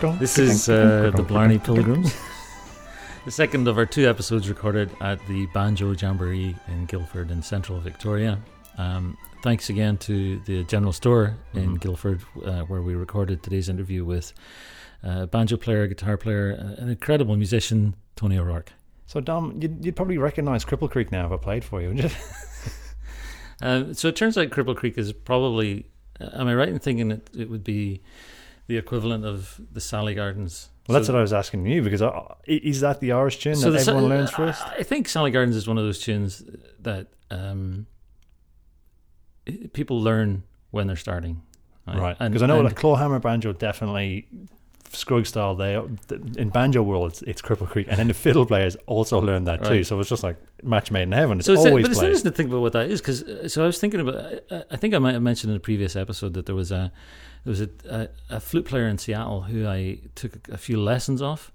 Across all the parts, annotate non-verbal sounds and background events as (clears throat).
This is uh, the Blarney Pilgrims. (laughs) the second of our two episodes recorded at the Banjo Jamboree in Guildford in central Victoria. Um, thanks again to the General Store in Mm-hmm. Guildford, uh, where we recorded today's interview with uh, banjo player, guitar player, uh, an incredible musician, Tony O'Rourke. So, Dom, you'd, you'd probably recognize Cripple Creek now if I played for you, wouldn't you? Um, (laughs) (laughs) so it turns out Cripple Creek is probably, uh, am I right in thinking it, it would be the equivalent of the Sally Gardens? Well, that's So- what I was asking you because I, is that the Irish tune So that everyone learns first? I think Sally Gardens is one of those tunes that um, people learn when they're starting. Right. Because I know and- like clawhammer banjo definitely Scruggs style. They in banjo world it's, it's Cripple Creek, and then the fiddle players also learn that too. So it's just like match made in heaven. It's so it's, always but it's interesting to think about what that is because so I was thinking about I, I think I might have mentioned in a previous episode that there was a there was a, a, a flute player in Seattle who I took a few lessons off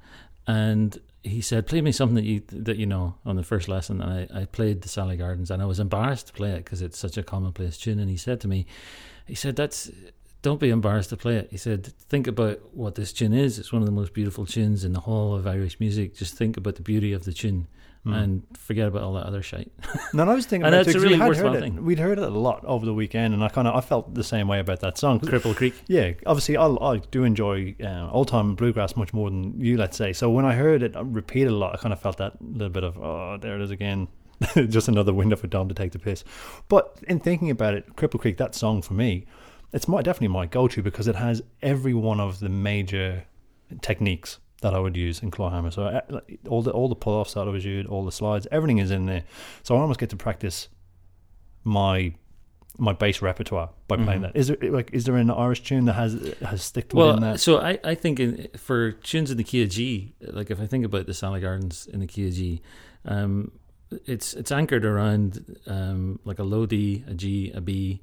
and he said play me something that you that you know on the first lesson and I, I played the Sally Gardens and I was embarrassed to play it because it's such a commonplace tune and he said to me he said that's don't be embarrassed to play it. He said, think about what this tune is. It's one of the most beautiful tunes in the whole of Irish music. Just think about the beauty of the tune Hmm. and forget about all that other shite. (laughs) No, and I was thinking And about that's it a we really worthwhile heard it. thing. We'd heard it a lot over the weekend, and I kind of I felt the same way about that song. Cripple Creek. Yeah, obviously, I, I do enjoy uh, old time bluegrass much more than you, let's say. So when I heard it repeated a lot, I kind of felt that little bit of, oh, there it is again. (laughs) Just another window for Dom to take the piss. But in thinking about it, Cripple Creek, that song for me, it's my, definitely my go to because it has every one of the major techniques that I would use in clawhammer. So uh, all the all the pull offs that I was using, all the slides, everything is in there. So I almost get to practice my my bass repertoire by playing Mhm. that. Is there like is there an Irish tune that has has sticked Well, within that? so I, I think in, for tunes in the key of G, like if I think about the Sally Gardens in the key of G, um, it's it's anchored around um, like a low D, a G, a B,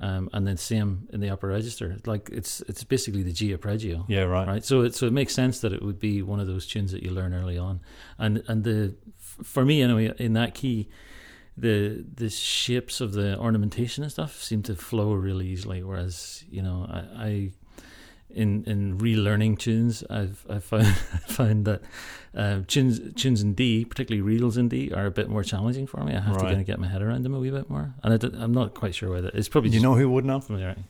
um, and then same in the upper register. Like it's it's basically the G arpeggio. Yeah, right. right? So it so it makes sense that it would be one of those tunes that you learn early on, and and the for me anyway in that key, the the shapes of the ornamentation and stuff seem to flow really easily. Whereas you know I. I in in relearning tunes, I've I've found (laughs) found that uh, tunes tunes in D, particularly reels in D, are a bit more challenging for me. I have to kind of get my head around them a wee bit more, and I am not quite sure whether it's probably Do you know who would know? familiarity.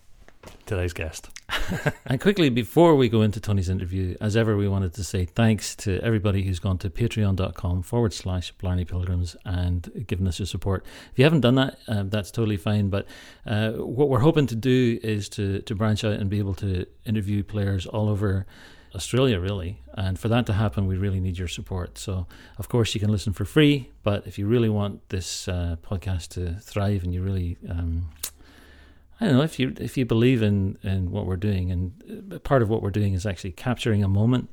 Today's guest. (laughs) And quickly, before we go into Tony's interview, as ever, we wanted to say thanks to everybody who's gone to patreon.com forward slash Blarney Pilgrims and given us your support. If you haven't done that, um, that's totally fine. But uh, what we're hoping to do is to, to branch out and be able to interview players all over Australia, really. And for that to happen, we really need your support. So, of course, you can listen for free. But if you really want this uh, podcast to thrive and you really. Um, I don't know if you if you believe in in what we're doing, and uh, part of what we're doing is actually capturing a moment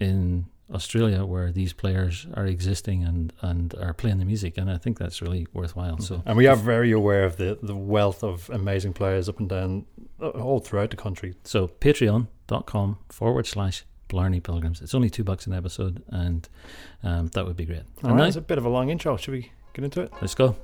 in Australia where these players are existing and and are playing the music, and I think that's really worthwhile. So And we are very aware of the, the wealth of amazing players up and down uh, all throughout the country. so patreon.com forward slash Blarney Pilgrims. It's only two bucks an episode, and um, that would be great. All And right, now, it's a bit of a long intro. Should we get into it? let's go.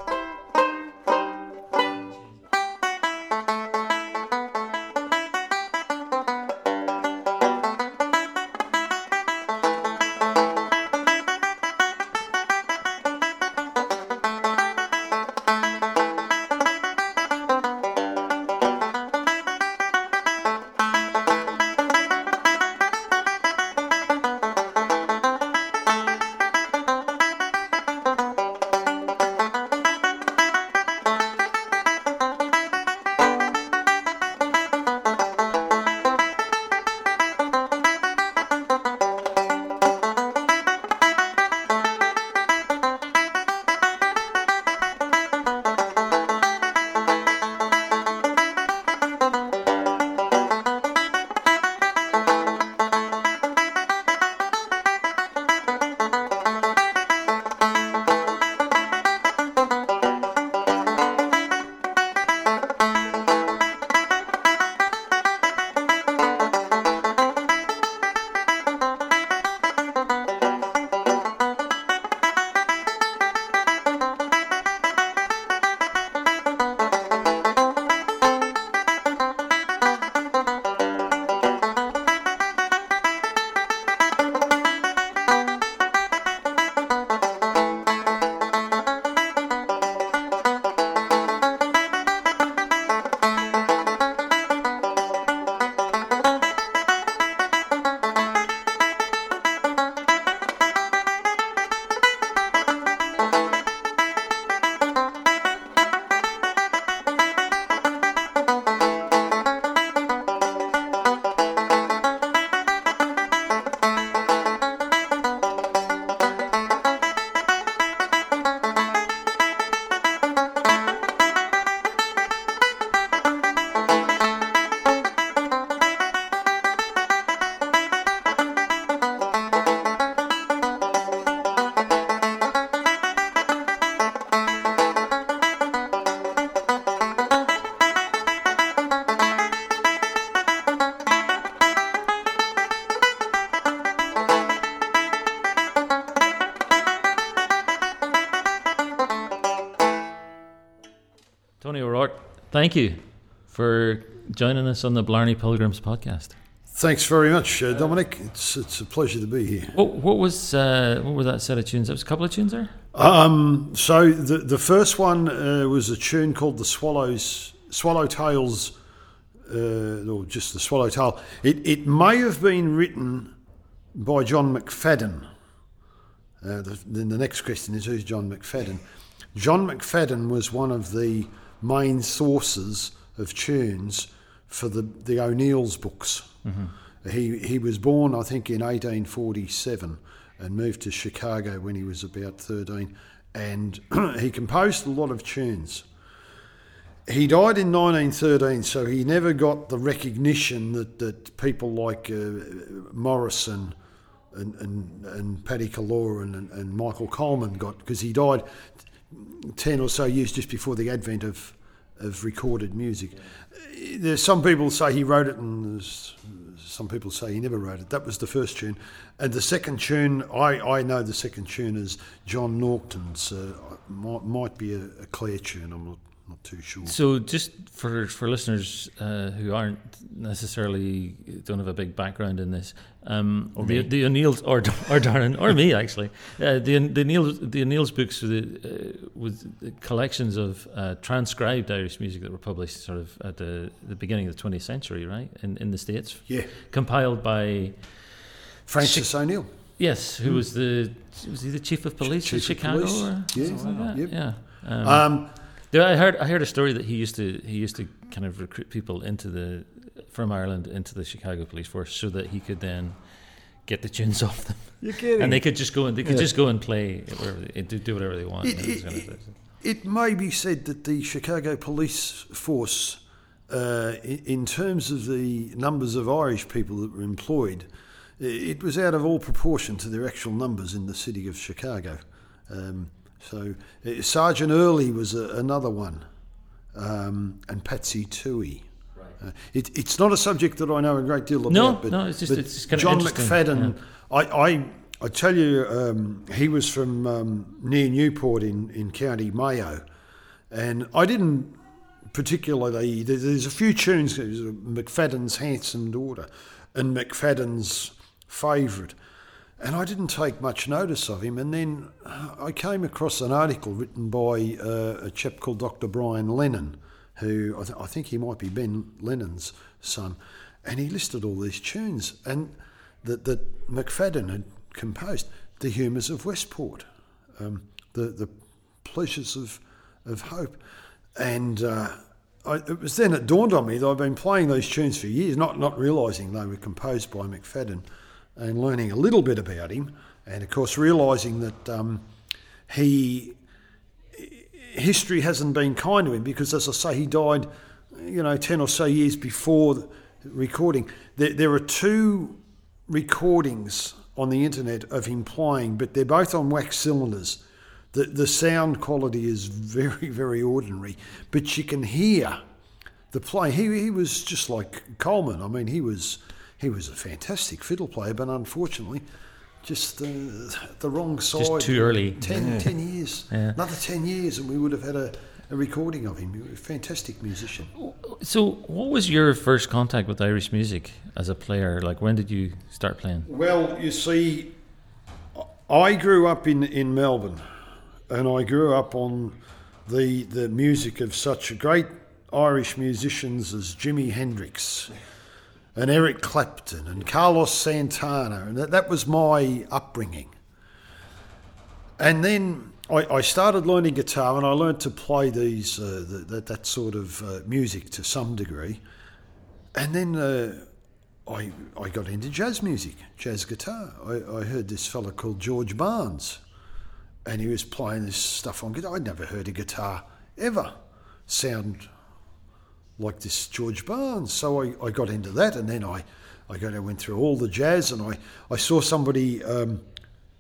Thank you for joining us on the Blarney Pilgrims podcast. Thanks very much, uh, Dominic. It's it's a pleasure to be here. What, what was uh, what was that set of tunes? There was a couple of tunes there. Um, so the the first one uh, was a tune called the Swallows Swallow Tales, uh, or just the Swallow Tale. It it may have been written by John McFadden. Uh, the, then the next question is who's John McFadden? John McFadden was one of the main sources of tunes for the the O'Neill's books. Mm-hmm. He he was born, I think, in 1847 and moved to Chicago when he was about 13. And (clears throat) he composed a lot of tunes. He died in 1913, so he never got the recognition that, that people like uh, Morrison and, and, and Paddy Killoran and, and Michael Coleman got, because he died 10 or so years just before the advent of, of recorded music. There's some people say he wrote it, and some people say he never wrote it. That was the first tune, and the second tune I, I know the second tune is John Naughton's. Uh, might, might be a, a tune. I'm not not too sure. So, just for for listeners uh, who aren't necessarily don't have a big background in this, um, or the, the O'Neill's or or Darren or me actually, uh, the the O'Neill's the O'Neill's books with uh, with collections of uh, transcribed Irish music that were published sort of at the the beginning of the 20th century, right in in the states. Yeah, compiled by Francis Ch- O'Neill. Yes, who mm. was the was he the chief of police chief in Chicago? Police. Or yeah, like yep. yeah. Um, um, I heard I heard a story that he used to he used to kind of recruit people into the from Ireland into the Chicago police force so that he could then get the tunes (laughs) off them. You're kidding. And they could just go and they could yeah. just go and play wherever they, do whatever they want. It, it, it, it, may be said that the Chicago police force, uh, in, in, terms of the numbers of Irish people that were employed, it was out of all proportion to their actual numbers in the city of Chicago. Um, so uh, Sergeant Early was a, another one, um, and Patsy Touhey. Uh, it, it's not a subject that I know a great deal about. No, but, no, it's just it's kind John of McFadden. Yeah. I, I, I tell you, um, he was from um, near Newport in, in County Mayo, and I didn't particularly. There's a few tunes. McFadden's handsome daughter, and McFadden's favourite. And I didn't take much notice of him. And then I came across an article written by uh, a chap called Dr. Brian Lennon, who I, th- I, think he might be Ben Lennon's son. And he listed all these tunes and that, that McFadden had composed The Humours of Westport, um, the, the Pleasures of, of Hope. And uh, I, it was then it dawned on me that I've been playing these tunes for years, not, not realising they were composed by McFadden and learning a little bit about him, and of course realizing that um, he history hasn't been kind to him because, as I say, he died, you know, ten or so years before recording. There, there are two recordings on the internet of him playing, but they're both on wax cylinders. The, the sound quality is very, very ordinary, but you can hear the play. He, he was just like Coleman. I mean, he was he was a fantastic fiddle player, but unfortunately, just uh, the wrong side. Just too early. 10, yeah. 10 years. Yeah. Another 10 years, and we would have had a, a recording of him. He was a fantastic musician. So, what was your first contact with Irish music as a player? Like, when did you start playing? Well, you see, I grew up in, in Melbourne, and I grew up on the, the music of such great Irish musicians as Jimi Hendrix and Eric Clapton and Carlos Santana, and that, that was my upbringing. And then I, I, started learning guitar, and I learned to play these uh, the, that that sort of uh, music to some degree. And then uh, I I got into jazz music, jazz guitar. I, I heard this fella called George Barnes, and he was playing this stuff on guitar. I'd never heard a guitar ever sound like this George Barnes. So I, I got into that, and then I, I got, I went through all the jazz, and I, I saw somebody um,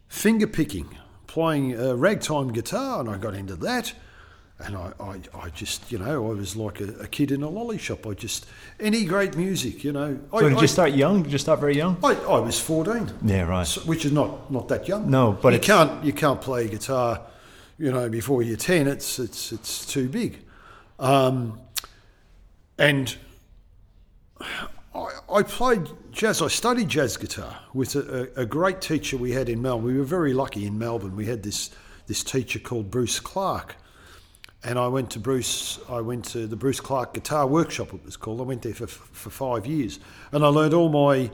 finger picking, playing a ragtime guitar, and I got into that. And I, I, I just, you know, I was like a, a, kid in a lolly shop. I just, any great music, you know. So I, did you start young? Did you start very young? I, I was 14. Yeah, right. So, which is not, not that young. No, but you can't, you can't play guitar, you know, before you're 10. It's, it's, it's too big. Um, and I, I played jazz. I studied jazz guitar with a, a, great teacher we had in Melbourne. We were very lucky in Melbourne. We had this this teacher called Bruce Clark, and I went to Bruce. I went to the Bruce Clark Guitar Workshop. It was called. I went there for for five years, and I learned all my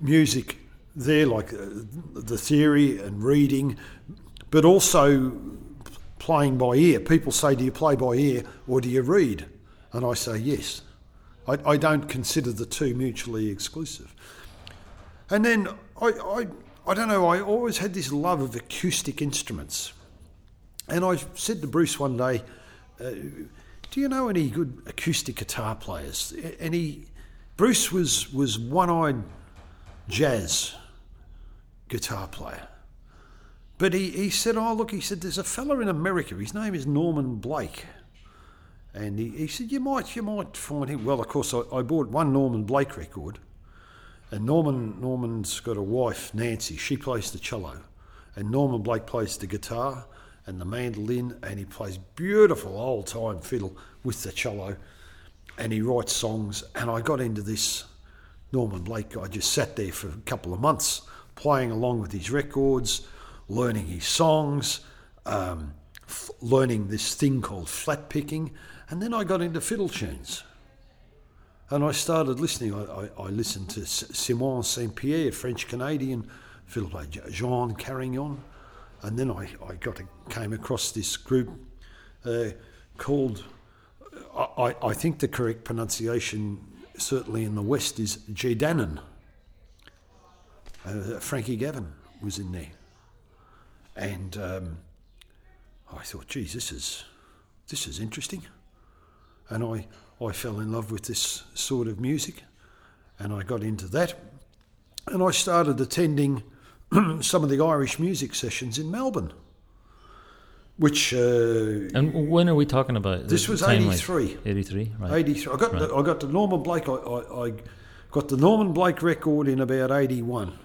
music there, like uh, the theory and reading, but also playing by ear. People say, "Do you play by ear or do you read?" And I say, "Yes." I, I don't consider the two mutually exclusive. And then I, I, I don't know. I always had this love of acoustic instruments, and I said to Bruce one day, uh, "Do you know any good acoustic guitar players?" And he, Bruce was was one-eyed jazz guitar player. But he, he said, Oh, look, he said, there's a fella in America. His name is Norman Blake. And he, he said, You might you might find him. Well, of course, I, I bought one Norman Blake record. And Norman Norman's got a wife, Nancy. She plays the cello. And Norman Blake plays the guitar and the mandolin. And he plays beautiful old time fiddle with the cello. And he writes songs. And I got into this Norman Blake. I just sat there for a couple of months playing along with his records, learning his songs, um, f- learning this thing called flat picking, and then I got into fiddle tunes. And I started listening. I, I, I listened to Simon Saint Pierre, French Canadian fiddle player, Jean Carignan, and then I, I got to, came across this group uh, called. I, I think the correct pronunciation, certainly in the West, is De Dannan. Uh, Frankie Gavin was in there, and um, I thought, geez, this is this is interesting, and I I fell in love with this sort of music, and I got into that, and I started attending (clears throat) some of the Irish music sessions in Melbourne. Which uh, and when are we talking about? This was eighty three. Eighty three, right? Eighty three. I got right. the, I got the Norman Blake. I, I, I got the Norman Blake record in about eighty one.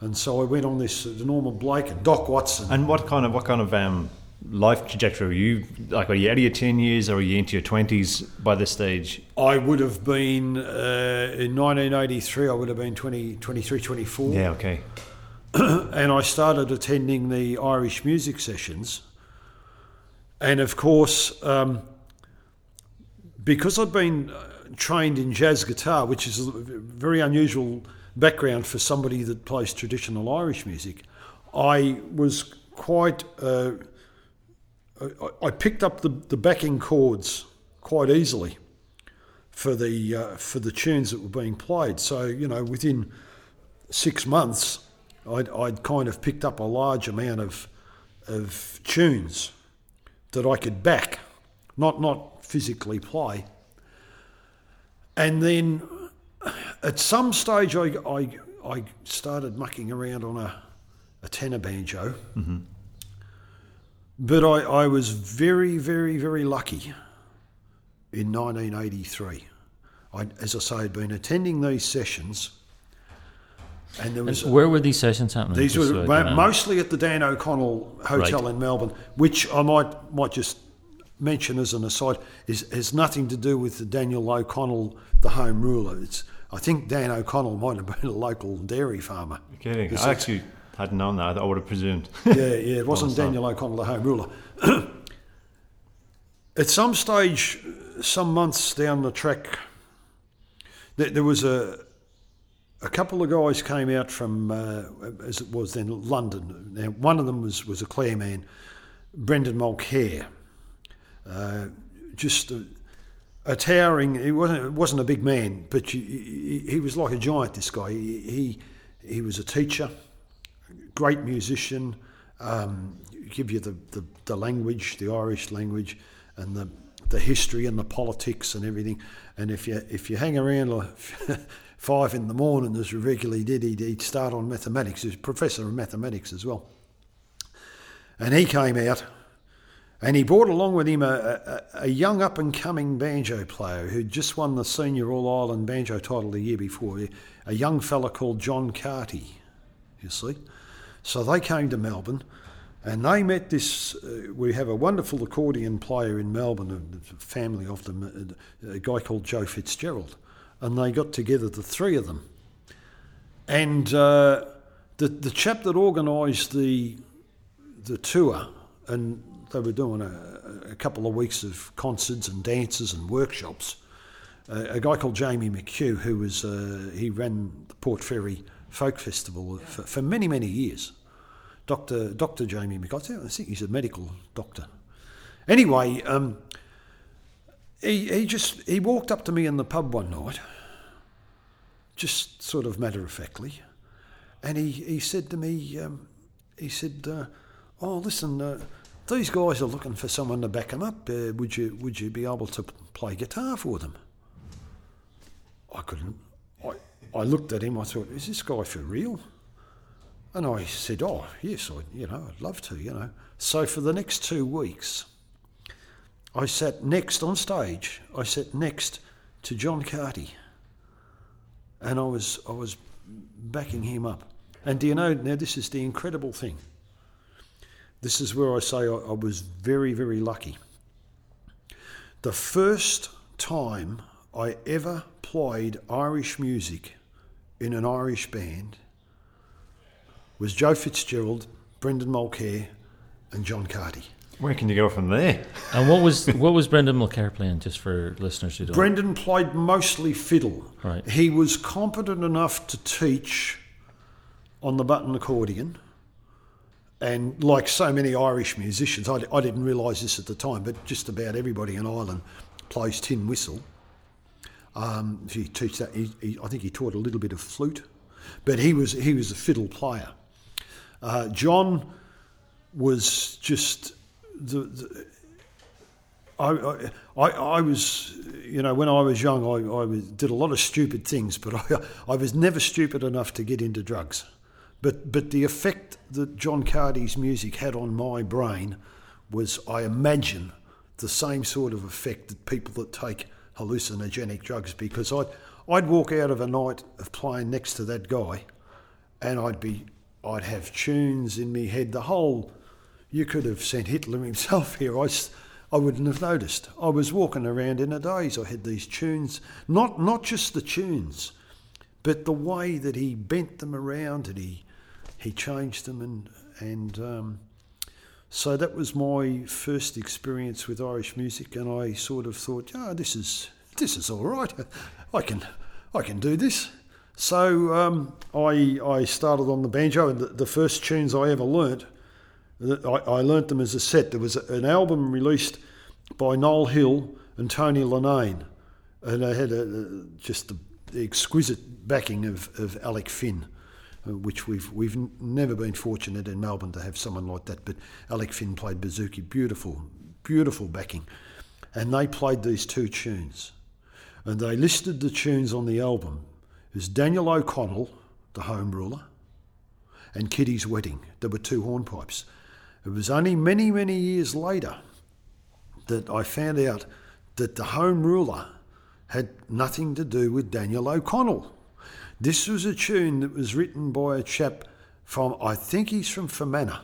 And so I went on this, uh, the Norman Blake and Doc Watson. And what kind of what kind of um, life trajectory were you like? Are you out of your ten years, or are you into your twenties by this stage? I would have been uh, in 1983. I would have been 20, 23, 24. Yeah, okay. (clears throat) and I started attending the Irish music sessions, and of course, um, because I'd been uh, trained in jazz guitar, which is a very unusual background for somebody that plays traditional Irish music, I was quite. Uh, I picked up the, the backing chords quite easily for the uh, for the tunes that were being played. So you know, within six months, I'd, I'd kind of picked up a large amount of of tunes that I could back, not not physically play. And then at some stage, I, I, I started mucking around on a, a tenor banjo. Mm-hmm. But I, I was very, very, very lucky in 1983. I, as I say, I'd been attending these sessions. And there was and where were these sessions happening? These were so um, mostly at the Dan O'Connell Hotel right. in Melbourne, which I might might just mention as an aside is has nothing to do with the Daniel O'Connell, the home ruler. It's I think Dan O'Connell might have been a local dairy farmer. You're kidding? I actually hadn't known that. I would have presumed. yeah, yeah, it (laughs) wasn't Daniel O'Connell, the home ruler. (clears throat) At some stage, some months down the track, there, there was a a couple of guys came out from, uh, as it was then, London. Now, one of them was, was a Clare man, Brendan Mulkere. Uh, just a, a towering. He wasn't wasn't a big man, but he, he was like a giant. This guy. He he, he was a teacher, great musician. Um, give you the, the, the language, the Irish language, and the the history and the politics and everything. And if you if you hang around like (laughs) five in the morning, as regularly did, he'd, he'd start on mathematics. He was a professor of mathematics as well. And he came out and he brought along with him a, a, a young up and coming banjo player who'd just won the Senior All Ireland banjo title the year before, a young fella called John Carty, you see. So they came to Melbourne And they met this. Uh, we have a wonderful accordion player in Melbourne, a family of them, a, guy called Joe Fitzgerald. And they got together, the three of them. And uh, the, the chap that organised the, the tour, and they were doing a, a couple of weeks of concerts and dances and workshops, uh, a guy called Jamie McKew, who was, uh, he ran the Port Fairy Folk Festival for, for many, many years. Dr. Dr. Jamie McKew, I think he's a medical doctor. Anyway, um, he, he just he walked up to me in the pub one night, just sort of matter of factly, and he, he said to me, um, he said, uh, "Oh, listen, uh, these guys are looking for someone to back them up. Uh, would you would you be able to play guitar for them?" I couldn't. I, looked at him. I thought, "Is this guy for real?" And I said, "Oh, yes, I, you know, I'd love to, you know." So for the next two weeks, I sat next on stage. I sat next to John Carty, and I was I was backing him up. And do you know? Now this is the incredible thing. This is where I say I, I was very very lucky. The first time I ever played Irish music in an Irish band was Joe Fitzgerald, Brendan Mulkere, and John Carty. Where can you go from there? And what was what was Brendan Mulkere playing, just for listeners who don't? Brendan played mostly fiddle. Right. He was competent enough to teach on the button accordion. And like so many Irish musicians, I, I didn't realise this at the time, but just about everybody in Ireland plays tin whistle. Um, he teach that. He, he, I think he taught a little bit of flute, but he was he was a fiddle player. Uh, John was just the, the I, I, I was, you know, when I was young, I, I was, did a lot of stupid things, but (laughs) I, I was never stupid enough to get into drugs. But, but the effect that John Carty's music had on my brain was, I imagine, the same sort of effect that people that take hallucinogenic drugs, because I'd, I'd walk out of a night of playing next to that guy and I'd be, I'd have tunes in my head, the whole you could have sent Hitler himself (laughs) here. I, I wouldn't have noticed. I was walking around in a daze. I had these tunes, not not just the tunes, but the way that he bent them around and he he changed them and and um, so that was my first experience with Irish music, and I sort of thought, yeah, oh, this is this is all right. I can I can do this. So um, I I started on the banjo, and the, the first tunes I ever learnt I, I learnt them as a set. There was an album released by Noel Hill and Tony Linnane, and I had a, just the exquisite backing of, of Alec Finn, Uh, which we've we've never been fortunate in Melbourne to have someone like that. But Alec Finn played bouzouki, beautiful, beautiful backing, and they played these two tunes, and they listed the tunes on the album as Daniel O'Connell, the Home Ruler, and Kitty's Wedding. There were two hornpipes. It was only many, many years later that I found out that the Home Ruler had nothing to do with Daniel O'Connell. This was a tune that was written by a chap from, I think he's from Fermanagh,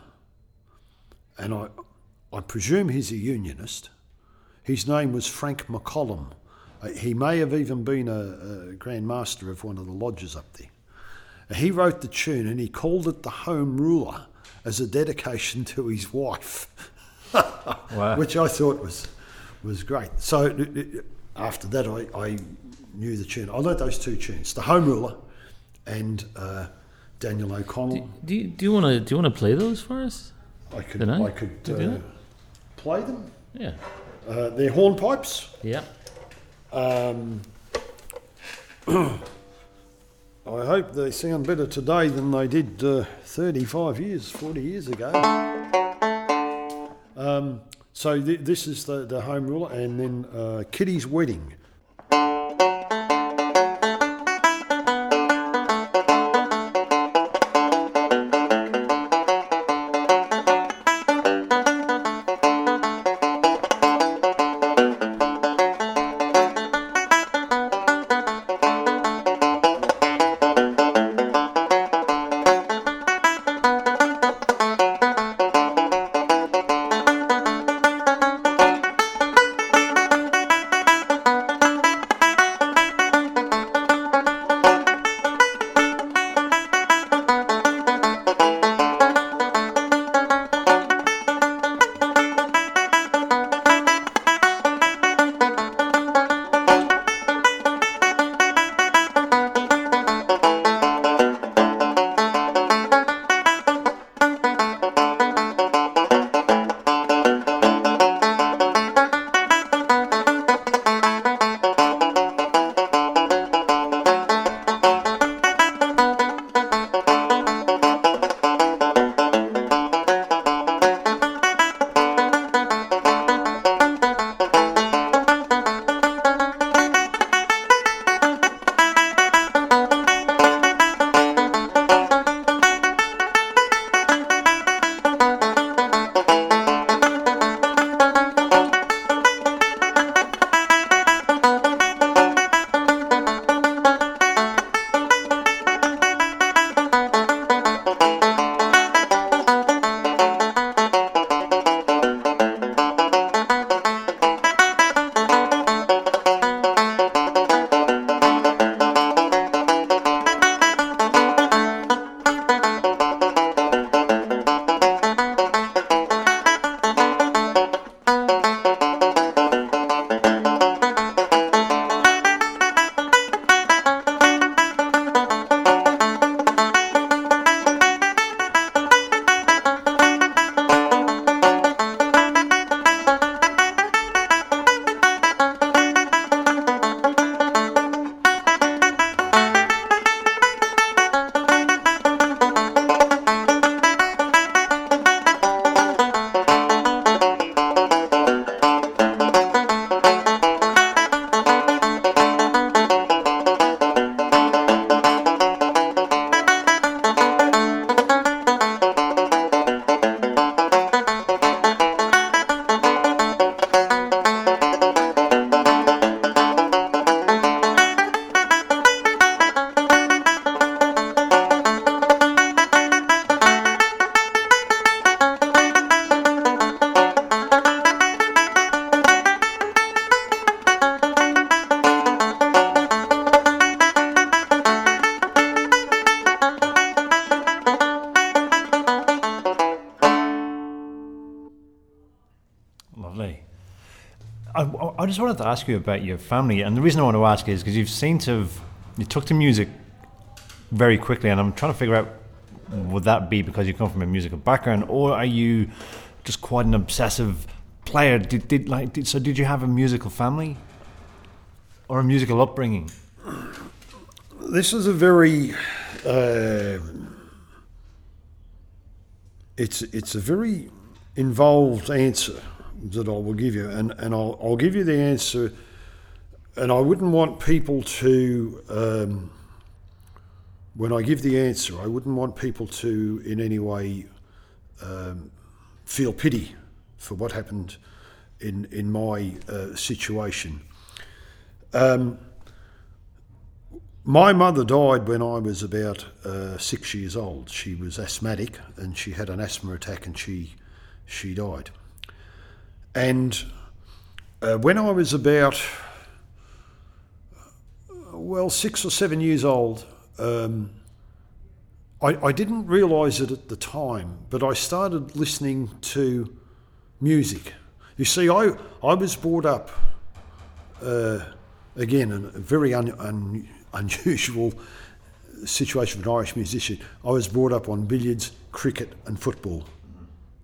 and I, I presume he's a unionist. His name was Frank McCollum. Uh, he may have even been a, a Grand Master of one of the lodges up there. He wrote the tune and he called it the Home Ruler as a dedication to his wife, (laughs) wow. which I thought was was great. So after that, I, I knew the tune. I learnt those two tunes: the Home Ruler and uh, Daniel O'Connell. Do, do, you, do you want to do you want to play those for us? I could I? I? could uh, play them. Yeah. Uh, they're hornpipes. Yeah. Um, (clears throat) I hope they sound better today than they did uh, 35 years, 40 years ago. Um, so th- this is the, the home ruler, and then uh, Kitty's wedding. Just wanted to ask you about your family, and the reason I want to ask is because you've seemed to have, you took to music very quickly, and I'm trying to figure out would that be because you come from a musical background, or are you just quite an obsessive player? Did, did like did, so? Did you have a musical family or a musical upbringing? This is a very uh, it's it's a very involved answer that I will give you, and and I'll, I'll give you the answer, and I wouldn't want people to. Um, when I give the answer, I wouldn't want people to in any way um, feel pity for what happened in in my uh, situation. Um, my mother died when I was about uh, six years old. She was asthmatic and she had an asthma attack and she she died. And uh, when I was about well six or seven years old, um, I, I didn't realise it at the time, but I started listening to music. You see, I I was brought up uh, again in a very un, un, unusual situation for an Irish musician. I was brought up on billiards, cricket, and football,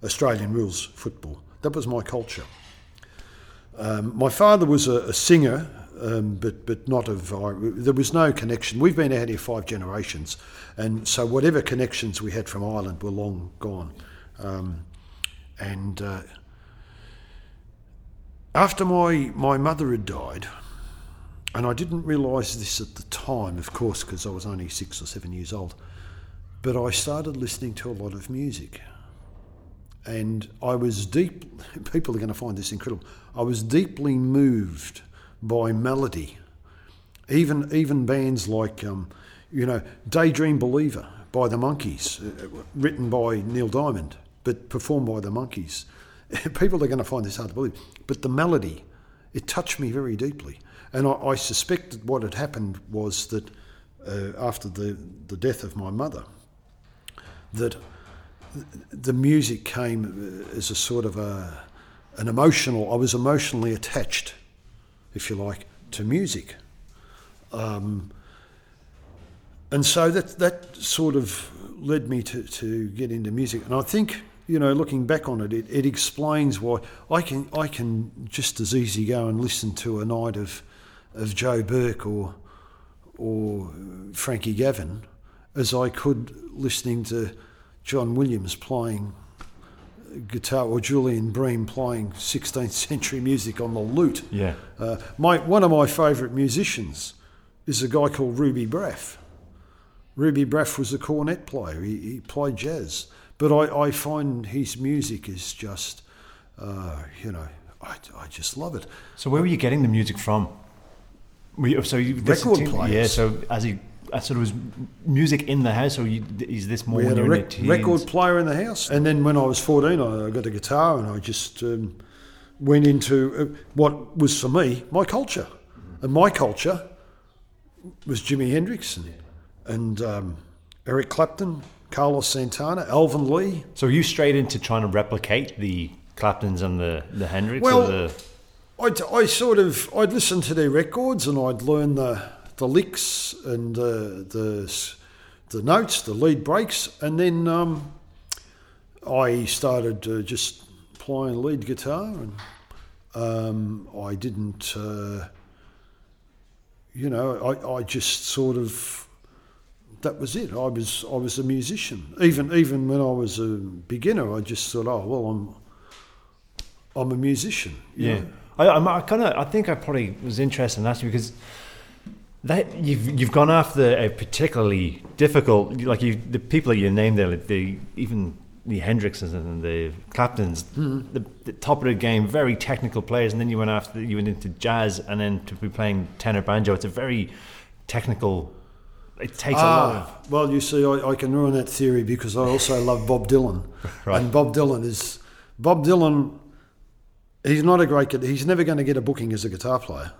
Australian rules football. That was my culture. Um, my father was a, a singer, um, but but not of. there was no connection. We've been out here five generations, and so whatever connections we had from Ireland were long gone. Um, and uh, after my my mother had died, and I didn't realise this at the time, of course, because I was only six or seven years old. But I started listening to a lot of music. And I was deep, (laughs) people are going to find this incredible. I was deeply moved by melody. Even, even bands like, um, you know, Daydream Believer by the Monkees, uh, written by Neil Diamond, but performed by the Monkees. (laughs) people are going to find this hard to believe. But the melody, it touched me very deeply. And I, I suspect that what had happened was that uh, after the, the death of my mother, that the music came as a sort of a, an emotional, I was emotionally attached, if you like, to music. Um, and so that, that sort of led me to, to get into music. And I think, you know, looking back on it, it, it explains why I can, I can just as easy go and listen to a night of of Joe Burke or or Frankie Gavin as I could listening to John Williams playing guitar or Julian Bream playing 16th (laughs) century music on the lute. Yeah. Uh, my one of my favourite musicians is a guy called Ruby Braff. Ruby Braff was a cornet player. He, he played jazz, but I, I find his music is just, uh, you know, I, I just love it. So where were you getting the music from? We, so you, record players. Yeah. So as he, I sort of was music in the house, or you, is this more? We had a rec- record player in the house, and then when I was fourteen, I got a guitar, and I just um, went into uh, what was for me my culture, and my culture was Jimi Hendrix and, and um, Eric Clapton, Carlos Santana, Alvin Lee. So are you straight into trying to replicate the Claptons and the the Hendrix? Well, the I'd, I sort of I'd listen to their records and I'd learn the the licks and uh, the the notes, the lead breaks, and then um, I started uh, just playing lead guitar, and um, I didn't, uh, you know, I, I just sort of that was it. I was I was a musician. Even even when I was a beginner, I just thought, oh well, I'm I'm a musician. yeah. Know? I, I'm, kind of, I think I probably was interested in that because that you've you've gone after a particularly difficult, like you, the people that you named there, like the even the Hendrixes and the Claptons, mm. the, the, top of the game, very technical players, and then you went after you went into jazz, and then to be playing tenor banjo. It's a very technical. It takes ah, a lot of. Well, you see, I, I, can ruin that theory because I also love Bob Dylan, (laughs) right. and Bob Dylan is Bob Dylan he's not a great. He's never going to get a booking as a guitar player,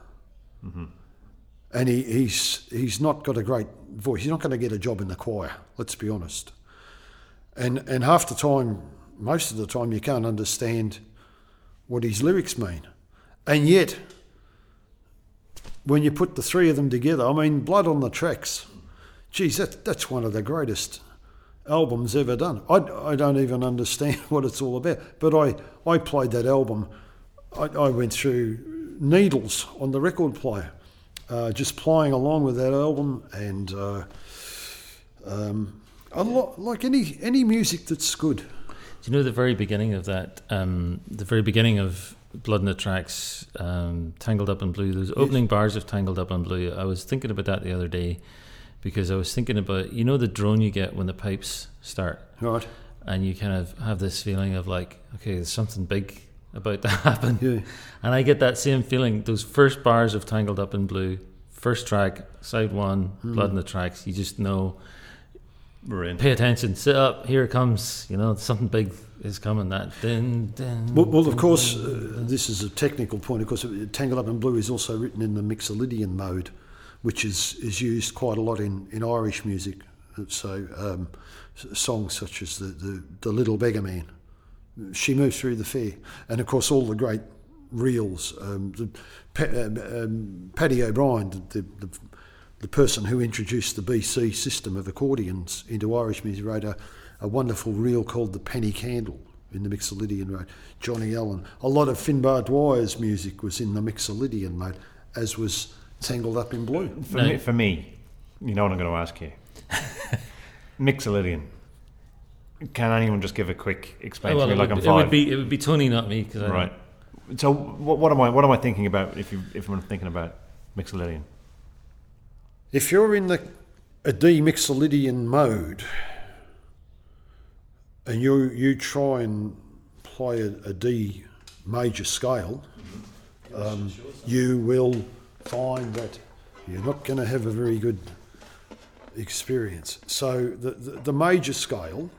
mm-hmm. And he, he's he's not got a great voice. He's not going to get a job in the choir. Let's be honest. And and half the time, most of the time, you can't understand what his lyrics mean. and yet when you put the three of them together, I mean, Blood on the Tracks, geez, that, that's one of the greatest albums ever done. I, I don't even understand (laughs) what it's all about, but I, I played that album. I, I went through needles on the record player, uh, just playing along with that album, and uh, um, a lot, like any any music that's good. Do you know the very beginning of that? Um, the very beginning of Blood in the Tracks, um, Tangled Up in Blue, those opening bars of Tangled Up in Blue. I was thinking about that the other day because I was thinking about, you know, the drone you get when the pipes start. Right. And you kind of have this feeling of like, okay, there's something big about (laughs) to happen. Yeah. And I get that same feeling. Those first bars of Tangled Up in Blue, first track, side one, Hmm. Blood in the Tracks, you just know, We're in. pay attention, sit up, here it comes. You know, something big is coming. That din, din, Well, well of course, uh, this is a technical point. Of course, uh, Tangled Up in Blue is also written in the Mixolydian mode, which is, is used quite a lot in, in Irish music. So, um, songs such as the, the, the Little Beggar Man, She Moves Through the Fair, and of course, all the great reels. Um, the, um, um, Paddy O'Brien, the, the, the, the person who introduced the BC system of accordions into Irish music, wrote a, a wonderful reel called The Penny Candle in the Mixolydian mode. Johnny Allen. A lot of Finbar Dwyer's music was in the Mixolydian mode, as was Tangled Up in Blue. For, No. me, for me, you know what I'm going to ask you. (laughs) Mixolydian. Can anyone just give a quick explain Oh, well, to me it, like would, I'm it would be it would be Tony, not me, because right. So what, what am I what am I thinking about if you if I'm thinking about Mixolydian? If you're in the a D Mixolydian mode and you you try and play a, a D major scale, um, you will find that you're not going to have a very good experience. So the, the, the major scale.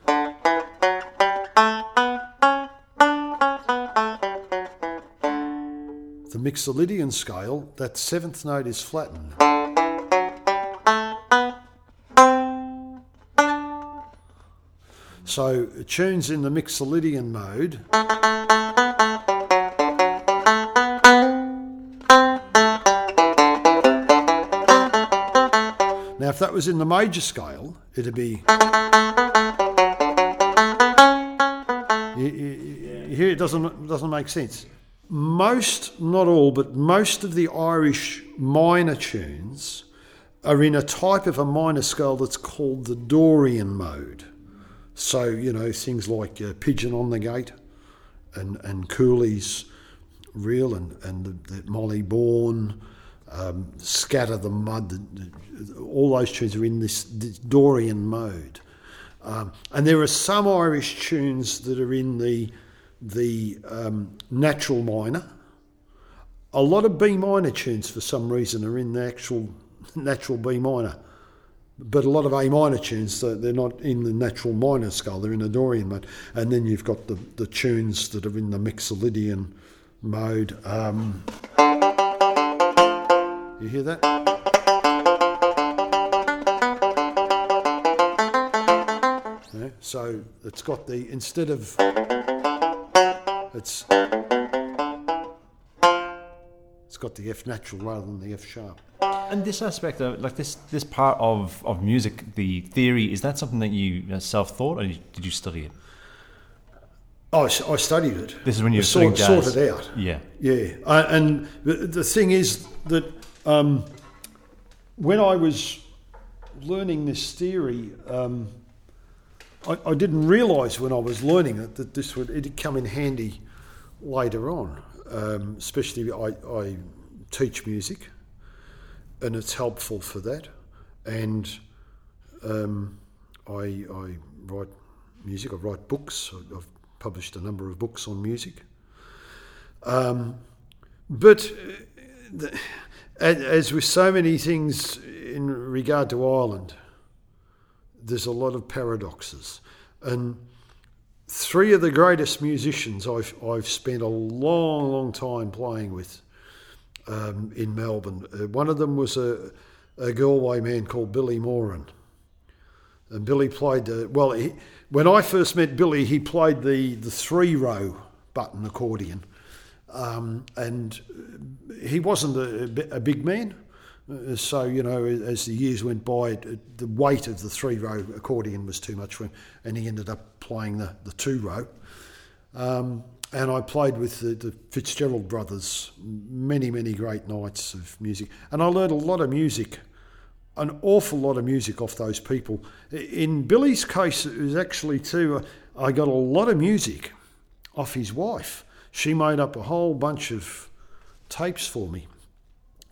Mixolydian scale, that seventh note is flattened. So tunes in the Mixolydian mode. Now, if that was in the major scale, it'd be. You, you, you hear it doesn't doesn't make sense. Most, not all, but most of the Irish minor tunes are in a type of a minor scale that's called the Dorian mode. So you know things like uh, Pigeon on the Gate, and and Cooley's Reel, and and the, the Molly Bourne, um, Scatter the Mud. The, the, all those tunes are in this, this Dorian mode. Um, and there are some Irish tunes that are in the the um, natural minor. A lot of B minor tunes, for some reason, are in the actual (laughs) natural B minor. But a lot of A minor tunes, they're not in the natural minor scale, they're in the Dorian mode. And then you've got the, the tunes that are in the Mixolydian mode. Um, you hear that? Yeah, so it's got the instead of it's it's got the F natural rather than the F sharp. And this aspect of like this this part of, of music, the theory, is that something that you self thought, or did you study it? I, I I studied it. This is when you're I studying sort, jazz. sorted out. Yeah. Yeah, uh, and the, the thing is that um, when I was learning this theory, um, I, I didn't realise when I was learning it that this would it'd come in handy later on. Um, especially I, I teach music, and it's helpful for that. And um, I, I write music. I write books. I've published a number of books on music. Um, but uh, the, as with so many things in regard to Ireland, there's a lot of paradoxes. And three of the greatest musicians I've, I've spent a long, long time playing with um, in Melbourne. Uh, one of them was a, a Galway man called Billy Moran. And Billy played, the, well, he, when I first met Billy, he played the, the three row button accordion. Um, and he wasn't a, a big man. So, you know, as the years went by, the weight of the three row accordion was too much for him, and he ended up playing the, the two row. Um, and I played with the, the, Fitzgerald brothers many, many great nights of music. And I learned a lot of music, an awful lot of music off those people. In Billy's case, it was actually too, uh, I got a lot of music off his wife. She made up a whole bunch of tapes for me.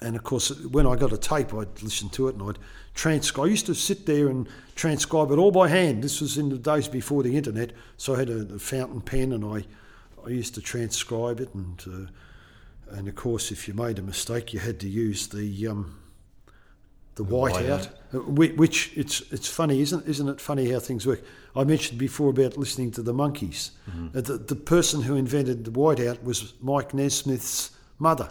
And of course, when I got a tape, I'd listen to it and I'd transcribe. I used to sit there and transcribe it all by hand. This was in the days before the internet, so I had a, a fountain pen and I, I used to transcribe it. And uh, and of course, if you made a mistake, you had to use the um, the, the whiteout, white uh, which it's it's funny, isn't isn't it funny how things work? I mentioned before about listening to the Monkees. Mm-hmm. Uh, the, the person who invented the whiteout was Mike Nesmith's mother.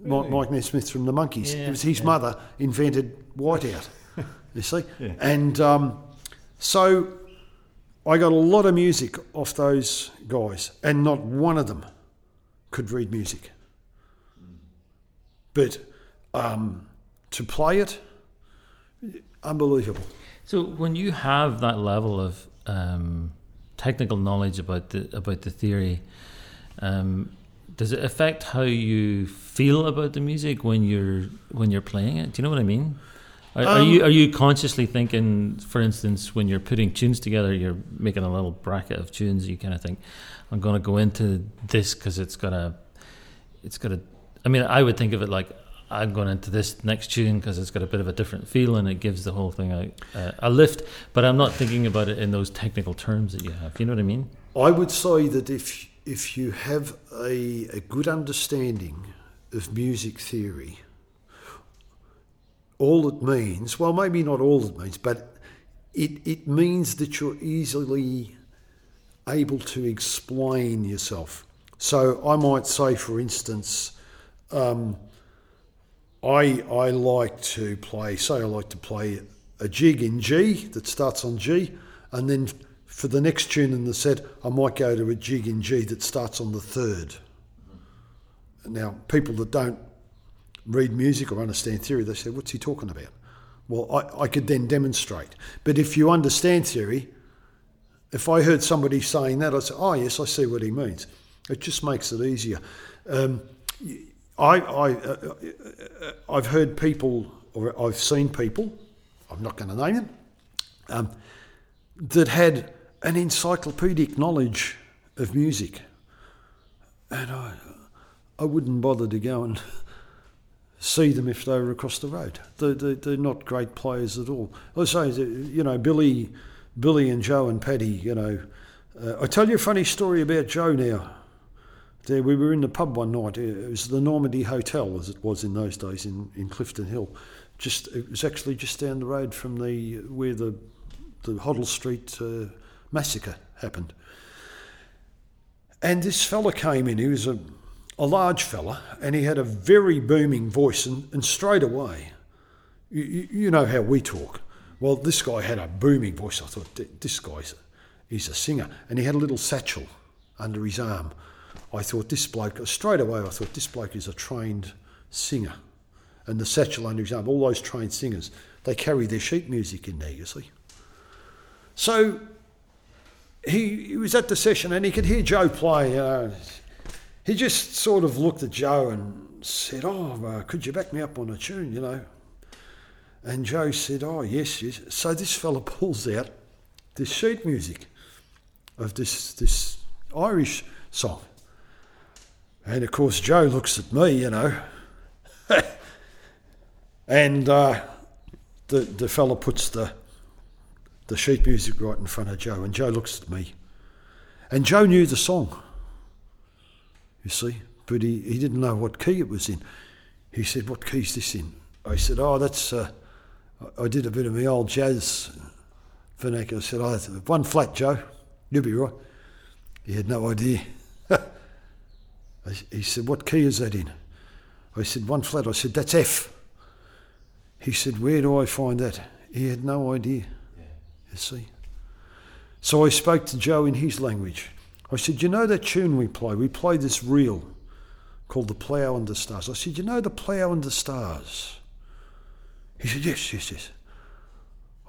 Really? Mike, Nesmith from the Monkees. Yeah, it was his yeah. mother invented whiteout. (laughs) you see, yeah. and um, so I got a lot of music off those guys, and not one of them could read music. But um, to play it, unbelievable. So when you have that level of um, technical knowledge about the about the theory, um, does it affect how you feel about the music when you're when you're playing it? Do you know what I mean? Are, um, are, you are you consciously thinking, for instance, when you're putting tunes together, you're making a little bracket of tunes. You kind of think, I'm going to go into this because it's got a, it's got a. I mean, I would think of it like I'm going into this next tune because it's got a bit of a different feel and it gives the whole thing a, a, a, lift. But I'm not thinking about it in those technical terms that you have. Do you know what I mean? I would say that if if you have a, a good understanding of music theory, all it means, well, maybe not all it means, but it, it means that you're easily able to explain yourself. So I might say, for instance, um, I, I like to play, say, I like to play a jig in G that starts on G, and then for the next tune in the set, I might go to a jig in G that starts on the third. Now, people that don't read music or understand theory, they say, What's he talking about? Well, I, I could then demonstrate. But if you understand theory, if I heard somebody saying that, I'd say, Oh, yes, I see what he means. It just makes it easier. Um, I, I, uh, uh, I've heard people, or I've seen people, I'm not going to name them, um, that had an encyclopedic knowledge of music. And I, I wouldn't bother to go and (laughs) see them if they were across the road. They're, they're, they're not great players at all. I say, you know, Billy, Billy and Joe and Paddy, you know. Uh, I tell you a funny story about Joe now. There, we were in the pub one night. It was the Normandy Hotel, as it was in those days in, in Clifton Hill. Just it was actually just down the road from the where the the Hoddle Street uh, massacre happened. And this fella came in, he was a, a large fella, and he had a very booming voice, and, and straight away, you, you know how we talk. Well, this guy had a booming voice. I thought, this guy's he's a singer. And he had a little satchel under his arm. I thought, this bloke, straight away, I thought, this bloke is a trained singer. And the satchel under his arm, all those trained singers, they carry their sheet music in there, you see. So he, he was at the session and he could hear Joe play. Uh, he just sort of looked at Joe and said, "Oh, uh, could you back me up on a tune?" You know. And Joe said, "Oh, yes, yes." So this fella pulls out this sheet music of this this Irish song, and of course Joe looks at me, you know, (laughs) and uh, the the fella puts the the sheet music right in front of Joe, and Joe looks at me. And Joe knew the song, you see, but he, he didn't know what key it was in. He said, What key's this in? I said, Oh, that's, uh, I did a bit of my old jazz vernacular. I said, Oh, one flat, Joe. You'll be right. He had no idea. (laughs) he said, What key is that in? I said, One flat. I said, That's F. He said, Where do I find that? He had no idea you see. So I spoke to Joe in his language. I said, You know that tune we play? We play this reel called The Plough and the Stars. I said, You know the Plough and the Stars? He said, Yes, yes, yes.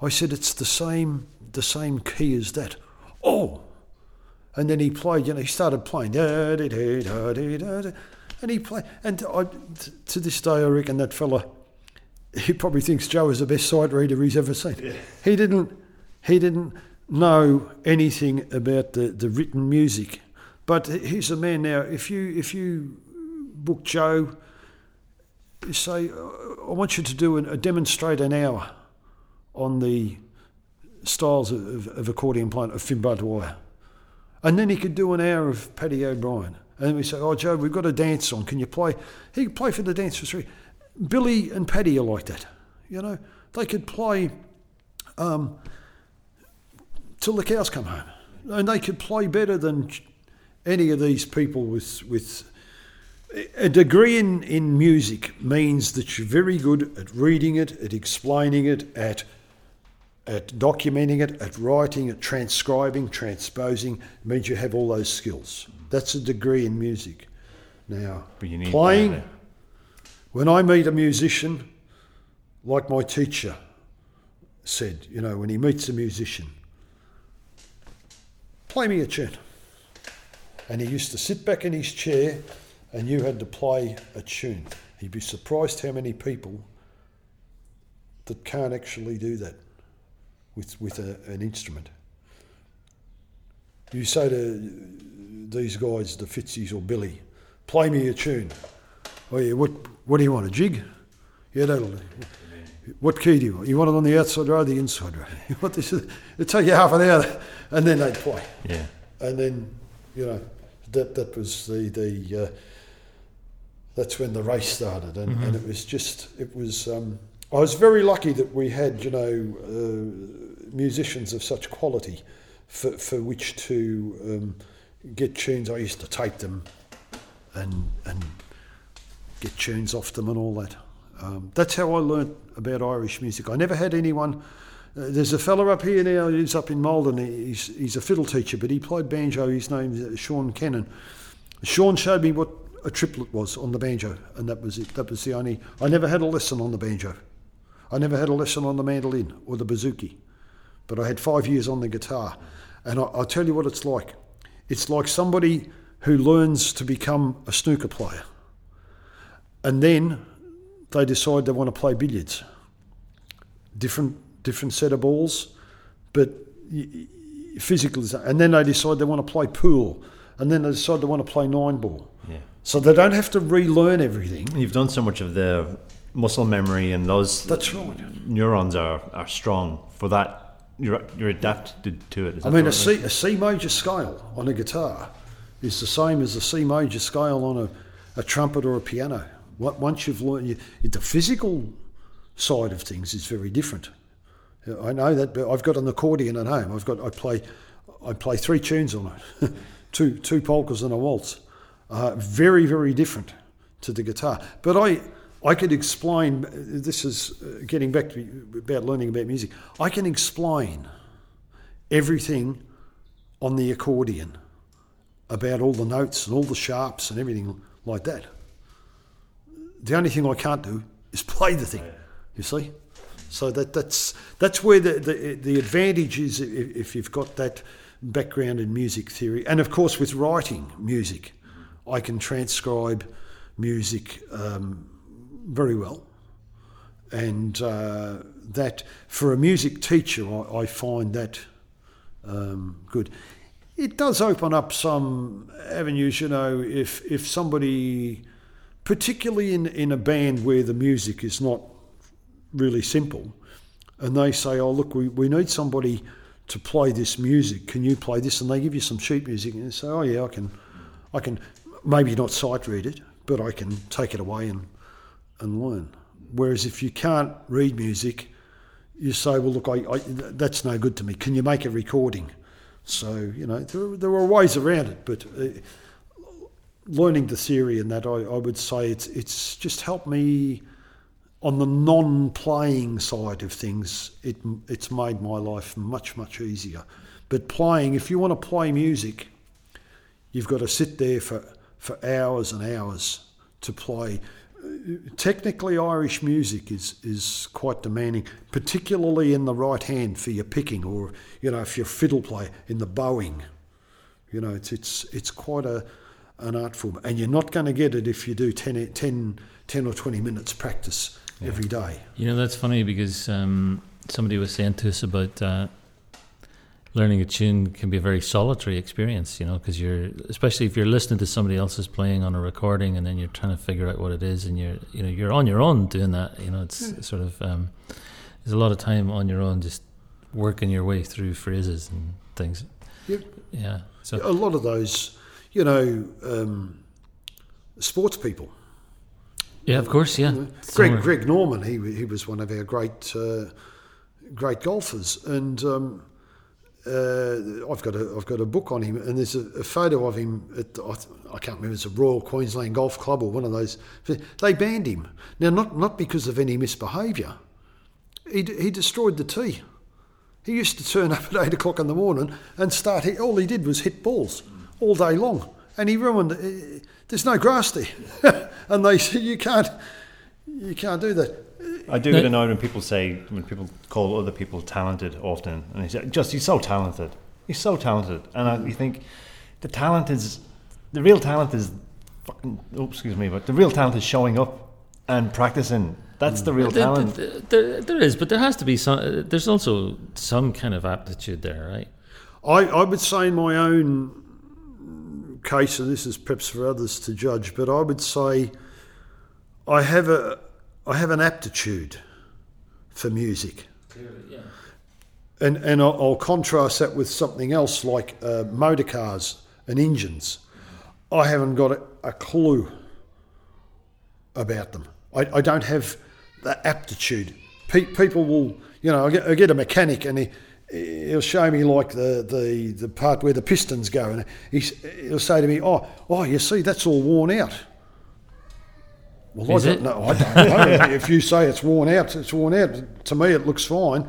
I said, It's the same the same key as that. Oh and then he played, you know, he started playing and he played and I, to this day I reckon that fella he probably thinks Joe is the best sight reader he's ever seen. Yeah. He didn't he didn't know anything about the, the written music. But he's a man now. If you if you book Joe, you say, I want you to do an, a demonstrate an hour on the styles of, of accordion playing of Dwyer. And then he could do an hour of Paddy O'Brien. And we say, Oh, Joe, we've got a dance on. Can you play? He could play for the dance for three. Billy and Paddy are like that. You know, they could play um, till the cows come home. And they could play better than any of these people with, with a degree in, in music means that you're very good at reading it, at explaining it, at at documenting it, at writing, at transcribing, transposing. It means you have all those skills. That's a degree in music. Now, playing, when I meet a musician, like my teacher said, you know, when he meets a musician, play me a tune. And he used to sit back in his chair and you had to play a tune. He'd be surprised how many people that can't actually do that with, with a, an instrument. You say to these guys, the Fitzies or Billy, play me a tune. Oh yeah, what, what do you want, a jig? Yeah, that'll. What key do you want? You want it on the outside or the inside row? (laughs) You want this? It'll (laughs) take you half an hour, and then they'd play. Yeah. And then, you know, that that was the the. Uh, that's when the race started, and, mm-hmm. and it was just it was. Um, I was very lucky that we had, you know, uh, musicians of such quality for, for which to um, get tunes. I used to tape them and and get tunes off them and all that. Um, that's how I learnt about Irish music. I never had anyone. Uh, there's a fella up here now. He's up in Maldon. He's he's a fiddle teacher, but he played banjo. His name's uh, Sean Cannon. Sean showed me what a triplet was on the banjo, and that was it. That was the only. I never had a lesson on the banjo. I never had a lesson on the mandolin or the bouzouki, but I had five years on the guitar. And I, will tell you what it's like. It's like somebody who learns to become a snooker player, and then they decide they want to play billiards. Different, different set of balls, but physical. And then they decide they want to play pool, and then they decide they want to play nine ball. Yeah. So they don't have to relearn everything. You've done so much of the muscle memory and those That's right. neurons are, are strong for that. You're, you're adapted to it. I mean, a C major scale on a guitar is the same as a C major scale on a, a trumpet or a piano. Once you've learned, you, the physical side of things is very different. I know that, but I've got an accordion at home. I've got I play I play three tunes on it, (laughs) two two polkas and a waltz. Uh, very very different to the guitar. But I I could explain, this is uh, getting back to about learning about music, I can explain everything on the accordion about all the notes and all the sharps and everything like that. The only thing I can't do is play the thing, you see? So that, that's, that's where the, the, the advantage is if, if you've got that background in music theory. And of course, with writing music, I can transcribe music. Um, very well. And uh, that, for a music teacher, I, I find that um, good. It does open up some avenues, you know, if, if somebody, particularly in, in a band where the music is not really simple, and they say, oh, look, we, we need somebody to play this music. Can you play this? And they give you some sheet music, and say, oh, yeah, I can, I can maybe not sight read it, but I can take it away and and learn. Whereas if you can't read music, you say, well, look, I, I, that's no good to me. Can you make a recording? So, you know, there, there are ways around it, but uh, learning the theory and that, I, I would say it's, it's just helped me on the non-playing side of things. It, it's made my life much, much easier. But playing, if you want to play music, you've got to sit there for, for hours and hours to play. Technically, Irish music is, is quite demanding, particularly in the right hand for your picking, or you know, if you're fiddle player in the bowing. You know, it's it's it's quite a an art form, and you're not going to get it if you do 10, 10, 10 or twenty minutes practice Yeah. every day. You know, that's funny because um, somebody was saying to us about uh, learning a tune can be a very solitary experience, you know, because you're, especially if you're listening to somebody else's playing on a recording and then you're trying to figure out what it is and you're, you know, you're on your own doing that, you know, it's sort of, um, there's a lot of time on your own just working your way through phrases and things. Yep. Yeah. So, A lot of those, you know, um, sports people. yeah, of course, yeah. You know, Somewhere- Greg Greg Norman, he he was one of our great uh, great golfers, and um, uh, I've got a I've got a book on him, and there's a, a photo of him at I, I can't remember it's a Royal Queensland Golf Club or one of those. They banned him now, not not because of any misbehaviour. He d- he destroyed the tee. He used to turn (laughs) up at eight o'clock in the morning and start. Hit, all he did was hit balls all day long, and he ruined. Uh, there's no grass there, (laughs) and they (laughs) said you can't, you can't do that. I do get annoyed when people say when people call other people talented often, and they say just he's so talented, he's so talented, and I, you think the talent is the real talent is fucking. Oops, excuse me, but the real talent is showing up and practicing. That's the real talent. there- there- there is, but there has to be some. There's also some kind of aptitude there, right? I, I would say in my own case, and this is perhaps for others to judge, but I would say I have a I have an aptitude for music. And, and I'll, I'll contrast that with something else like uh, motor cars and engines. I haven't got a, a clue about them. I, I don't have the aptitude. Pe- people will, you know, I get, I get a mechanic and he, he'll show me like the, the, the part where the pistons go, and he's, he'll say to me, "Oh, oh, you see, that's all worn out." Well, Is I it? don't know. I don't know. (laughs) if you say it's worn out, it's worn out. To me, it looks fine.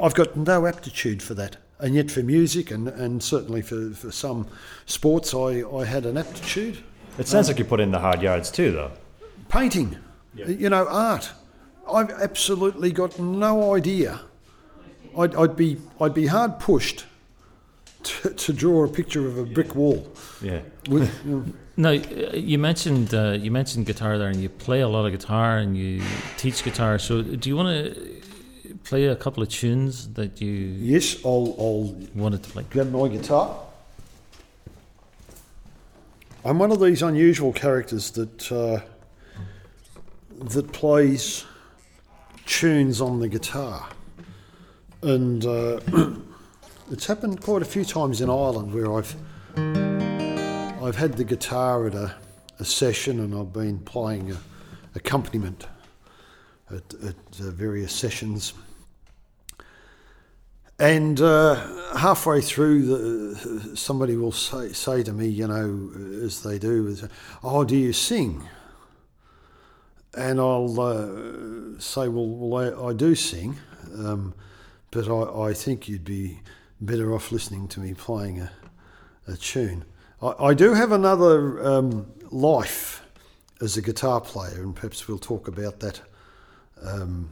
I've got no aptitude for that. And yet, for music and, and certainly for, for some sports, I, I had an aptitude. It sounds like you put in the hard yards too, though. Painting, you know, art. I've absolutely got no idea. I'd, I'd be I'd be hard pushed to, to draw a picture of a brick wall. Yeah. With, (laughs) you know, No, uh, you mentioned uh, you mentioned guitar there, and you play a lot of guitar, and you teach guitar. So, do you want to play a couple of tunes that you yes, I'll, I'll wanted to play? grab my guitar. I'm one of these unusual characters that uh, that plays tunes on the guitar, and uh, (clears throat) it's happened quite a few times in Ireland where I've I've had the guitar at a, a session and I've been playing a accompaniment at, at uh, various sessions. And uh, halfway through, the, somebody will say, say to me, you know, as they do, "Oh, do you sing?" And I'll uh, say, "Well, well I, I do sing, um, but I, I think you'd be better off listening to me playing a, a tune." I, I do have another um, life as a guitar player, and perhaps we'll talk about that um,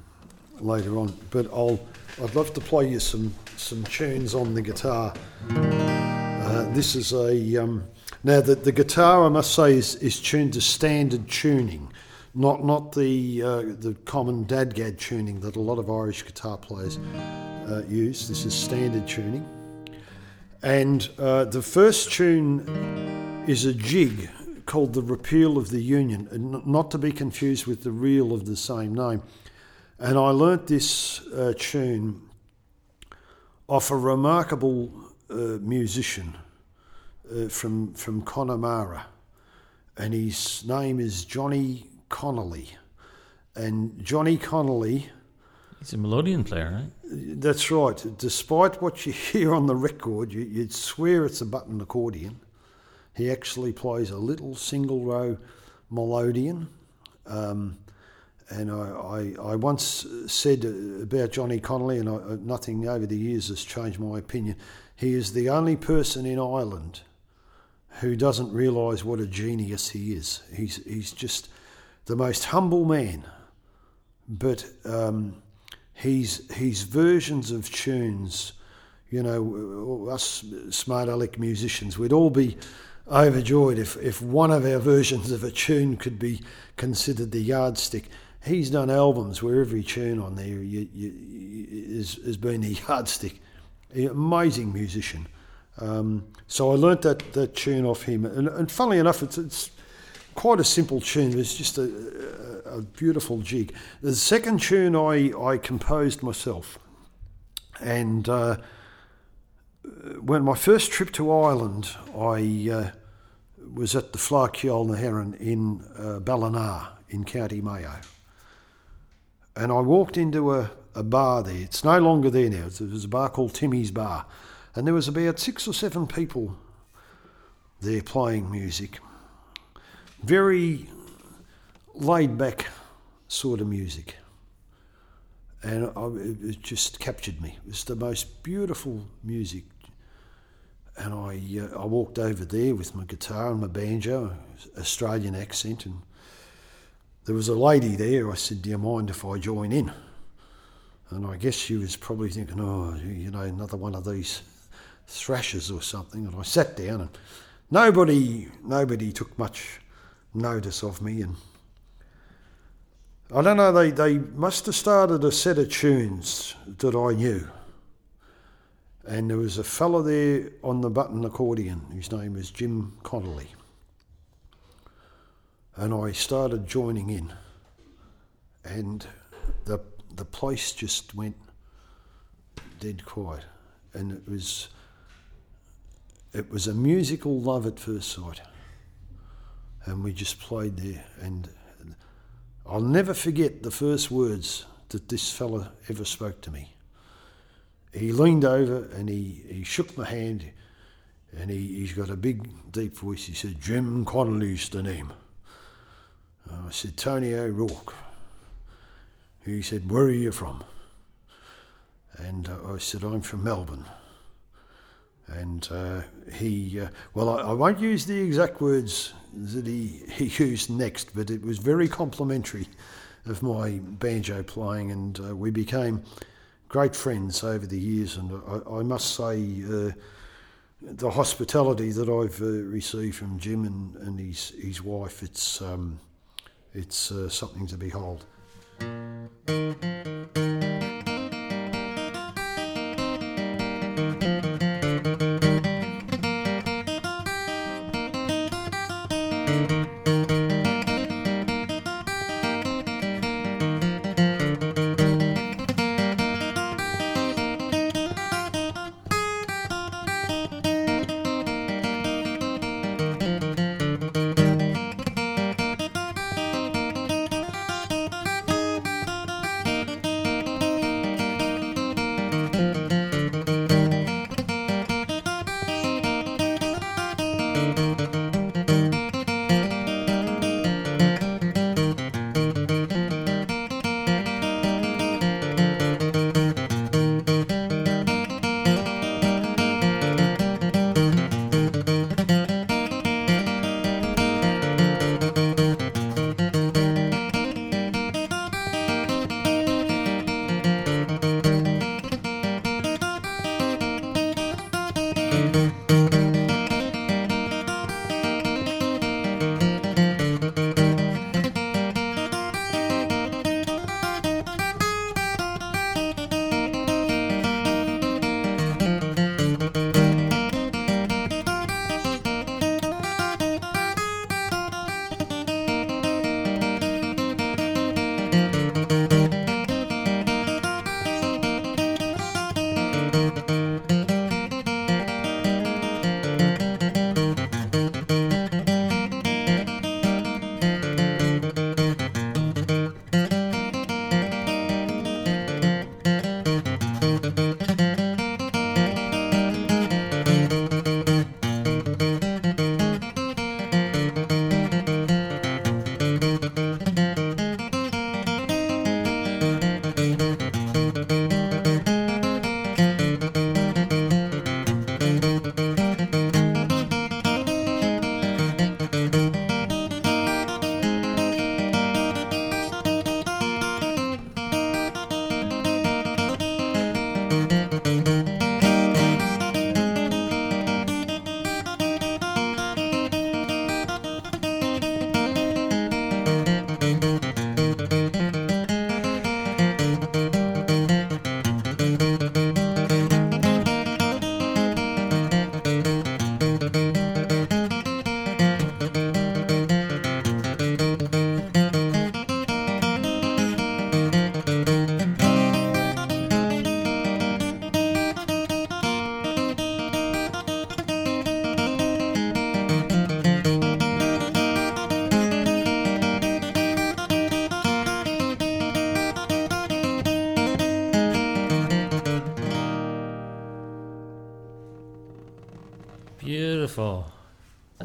later on. But I'll I'd love to play you some some tunes on the guitar. Uh, this is a um, now the the guitar I must say is, is tuned to standard tuning, not not the uh, the common DADGAD tuning that a lot of Irish guitar players uh, use. This is standard tuning, and uh, the first tune is a jig called the Repeal of the Union, and not to be confused with the reel of the same name. And I learnt this uh, tune off a remarkable uh, musician uh, from from Connemara, and his name is Johnny Connolly. And Johnny Connolly, He's a melodeon player, right? that's right. Despite what you hear on the record, you, you'd swear it's a button accordion. He actually plays a little single row melodeon. Um, and I, I, I once said about Johnny Connolly, and I, nothing over the years has changed my opinion. He is the only person in Ireland who doesn't realise what a genius he is. He's he's just the most humble man, but um, he's his versions of tunes. You know, us smart aleck musicians, we'd all be overjoyed if, if one of our versions of a tune could be considered the yardstick. He's done albums where every tune on there you, you, is, has been a (laughs) yardstick. Amazing musician. Um, so I learnt that, that tune off him. And, and funnily enough, it's, it's quite a simple tune. It's just a, a, beautiful jig. The second tune I, I composed myself. And uh, when my first trip to Ireland, I uh, was at the Fleadh na hÉireann in uh, Ballina in County Mayo. And I walked into a, a bar there. It's no longer there now. It was a bar called Timmy's Bar. And there was about six or seven people there playing music. Very laid back sort of music. And I, it just captured me. It was the most beautiful music. And I, uh, I walked over there with my guitar and my banjo, Australian accent, and there was a lady there. I said, Do you mind if I join in? And I guess she was probably thinking, Oh, you know, another one of these thrashers or something. And I sat down, and nobody, nobody took much notice of me. And I don't know, they, they must have started a set of tunes that I knew. And there was a fellow there on the button accordion, whose name was Jim Connolly. And I started joining in, and the the place just went dead quiet, and it was it was a musical love at first sight. And we just played there. And I'll never forget the first words that this fella ever spoke to me. He leaned over and he, he shook my hand and he, he's got a big, deep voice. He said, Jim Connolly's the name. I said, Tony O'Rourke. He said, Where are you from? And uh, I said, I'm from Melbourne. And uh, he, uh, well, I, I, won't use the exact words that he, he (laughs) used next, but it was very complimentary of my banjo playing, and uh, we became great friends over the years. And I, I must say, uh, the hospitality that I've uh, received from Jim and, and his, his wife, it's, um, it's uh, something to behold.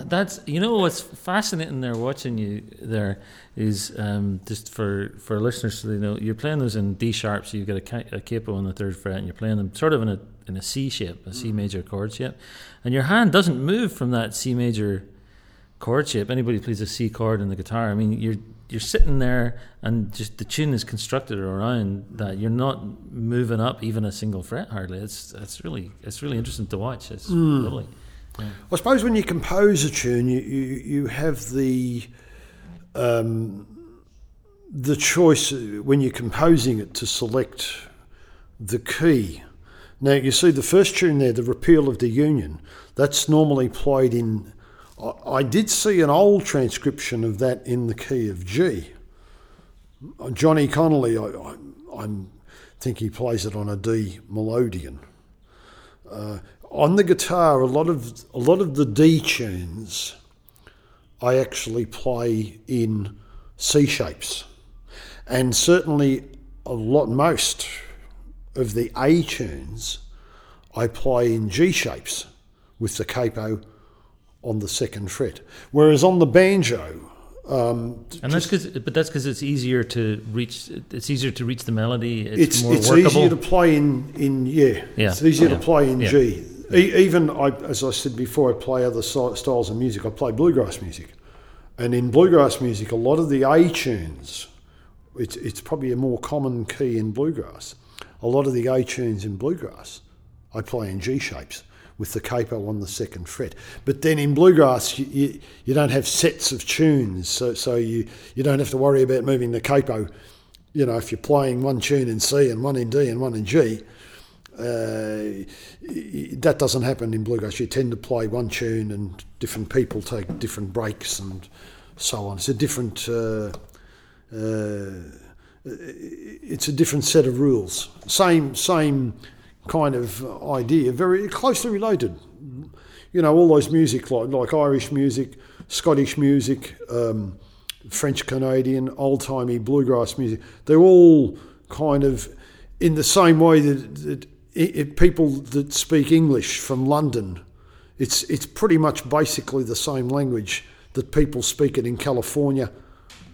That's you know what's fascinating there watching you there is um, just for for listeners so they know you're playing those in D sharp so you've got a, a capo on the third fret and you're playing them sort of in a in a C shape a C major chord shape. And your hand doesn't move from that C major chord shape. Anybody plays a C chord in the guitar I mean you're you're sitting there and just the tune is constructed around that. You're not moving up even a single fret hardly. It's it's really it's really interesting to watch. It's lovely I suppose when you compose a tune, you, you, you have the um, the choice when you're composing it to select the key. Now you see the first tune there, the repeal of the Union. That's normally played in. I, did see an old transcription of that in the key of G. Johnny Connolly, I, I, I think he plays it on a D melodeon. Uh, on the guitar, a lot of a lot of the D tunes, I actually play in C shapes, and certainly a lot most of the A tunes, I play in G shapes with the capo on the second fret. Whereas on the banjo, um, And that's because, but that's because it's easier to reach. It's easier to reach the melody. It's, it's more it's workable. easier to play in in yeah. Yeah, It's easier yeah, to play in yeah. G. E- even I, as I said before, I play other styles of music. I play bluegrass music, and in bluegrass music, a lot of the A tunes, it's it's probably a more common key in bluegrass. A lot of the A tunes in bluegrass, I play in G shapes with the capo on the second fret. But then in bluegrass, you, you, you don't have sets of tunes, so so you you don't have to worry about moving the capo. You know, if you're playing one tune in C and one in D and one in G, uh, that doesn't happen in bluegrass. You tend to play one tune, and different people take different breaks and so on. It's a different. Uh, uh, it's a different set of rules. Same same kind of idea. Very closely related. You know, all those music like like Irish music, Scottish music, um, French Canadian, old timey bluegrass music. They're all kind of in the same way that, that i i people that speak English from London, it's it's pretty much basically the same language that people speak it in California,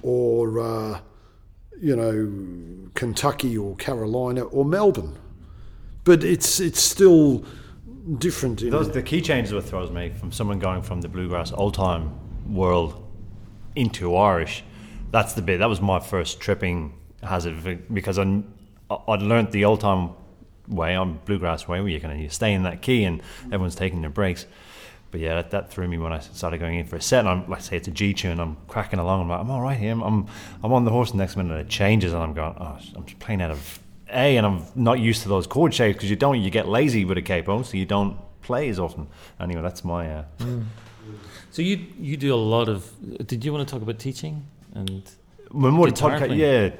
or uh, you know Kentucky or Carolina or Melbourne, but it's it's still different. Those the key changes with throws me from someone going from the bluegrass old time world into Irish. That's the bit. That was my first tripping hazard because I I'd learnt the old time way on bluegrass way where you kind of you stay in that key and everyone's taking their breaks. But yeah, that, that threw me when I started going in for a set. And I'm, let's say it's a G tune. I'm cracking along. I'm like, I'm all right here. I'm, I'm, I'm on the horse. The next minute it changes, and I'm going, oh, I'm just playing out of A, and I'm not used to those chord shapes because you don't. You get lazy with a capo, so you don't play as often. Anyway, that's my. Uh, So you you do a lot of. Did you want to talk about teaching and? Well, more the Guitar podcast,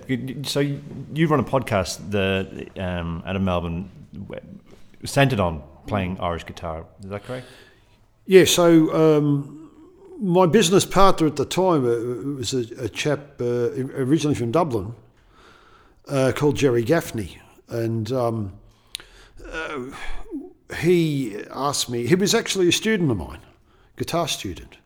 yeah. So you, you run a podcast the um, out of Melbourne, centered on playing Irish guitar. Is that correct? Yeah, so um, my business partner at the time uh, was a, a chap uh, originally from Dublin uh, called Jerry Gaffney. And um, uh, he asked me, he was actually a student of mine, guitar student.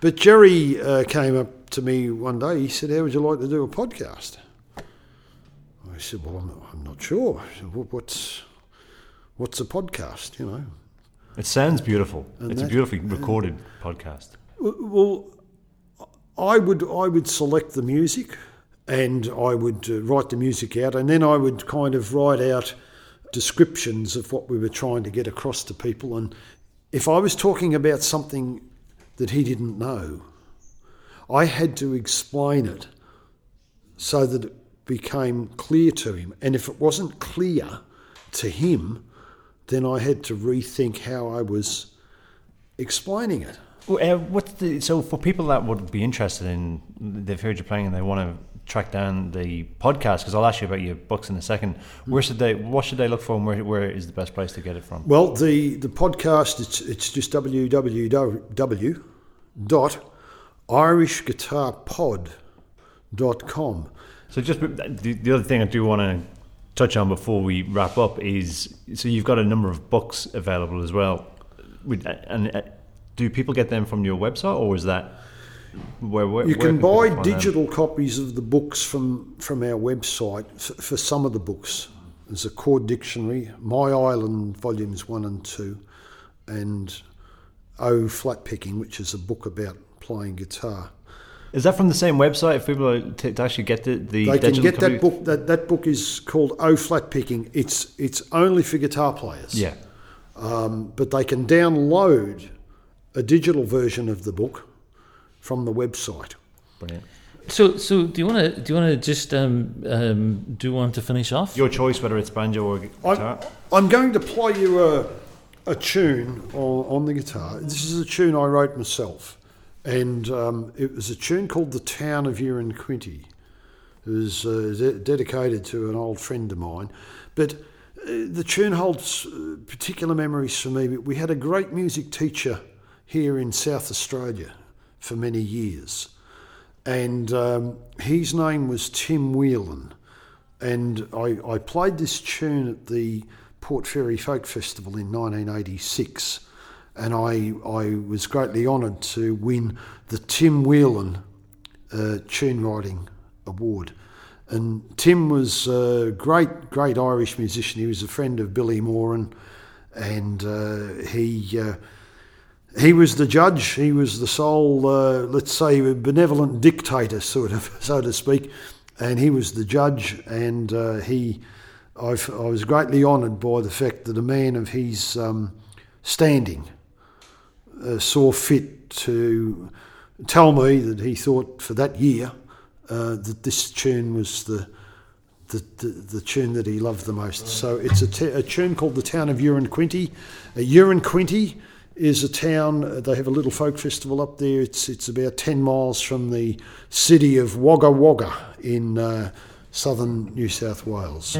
But Jerry uh, came up to me one day, he said, How would you like to do a podcast? I said, Well, I'm, I'm not sure. Said, "What- what's, what's a podcast, you know? It sounds beautiful. And it's a beautifully recorded podcast. Well, I would I would select the music, and I would uh, write the music out, and then I would kind of write out descriptions of what we were trying to get across to people. And if I was talking about something that he didn't know, I had to explain it so that it became clear to him. And if it wasn't clear to him, then I had to rethink how I was explaining it. Uh, what's the so for people that would be interested in they've heard you playing and they want to track down the podcast because I'll ask you about your books in a second. Where should they? What should they look for, and where, where is the best place to get it from? Well, the, the podcast, it's, it's just www dot irishguitarpod.com. So just the, the other thing I do want to touch on before we wrap up is so you've got a number of books available as well. And uh, do people get them from your website, or is that where, where you can buy them? digital copies of the books from from our website for, for some of the books. There's a chord dictionary, My Island volumes one and two, and O Flat Picking, which is a book about playing guitar. Is that from the same website? If people are to, to actually get the, the They can get copy? that book. That, that book is called O Flat Picking. It's it's only for guitar players. Yeah. Um, but they can download a digital version of the book from the website. Brilliant. So, so do you want to do you want to just um, um, do one to finish off? Your choice, whether it's banjo or I'm, guitar. I'm going to play you a, a tune on, on the guitar. This is a tune I wrote myself, and um, it was a tune called "The Town of Uranquinty." It was uh, de- dedicated to an old friend of mine, but uh, the tune holds uh, particular memories for me. We had a great music teacher here in South Australia for many years, and um, his name was Tim Whelan and I, I played this tune at the Port Fairy Folk Festival in 1986, and I I was greatly honoured to win the Tim Whelan uh, Tune Writing Award. And Tim was a great, great Irish musician. He was a friend of Billy Moran, and uh, he uh, he was the judge. He was the sole, uh, let's say, benevolent dictator, sort of, (laughs) so to speak. And he was the judge, and uh, he, I've, I was greatly honoured by the fact that a man of his um, standing uh, saw fit to tell me that he thought for that year uh, that this tune was the the, the, the tune that he loved the most. So it's a, t- a tune called The Town of Uranquinty. Uh, Uranquinty is a town, they have a little folk festival up there. It's, it's about 10 miles from the city of Wagga Wagga in uh, southern New South Wales.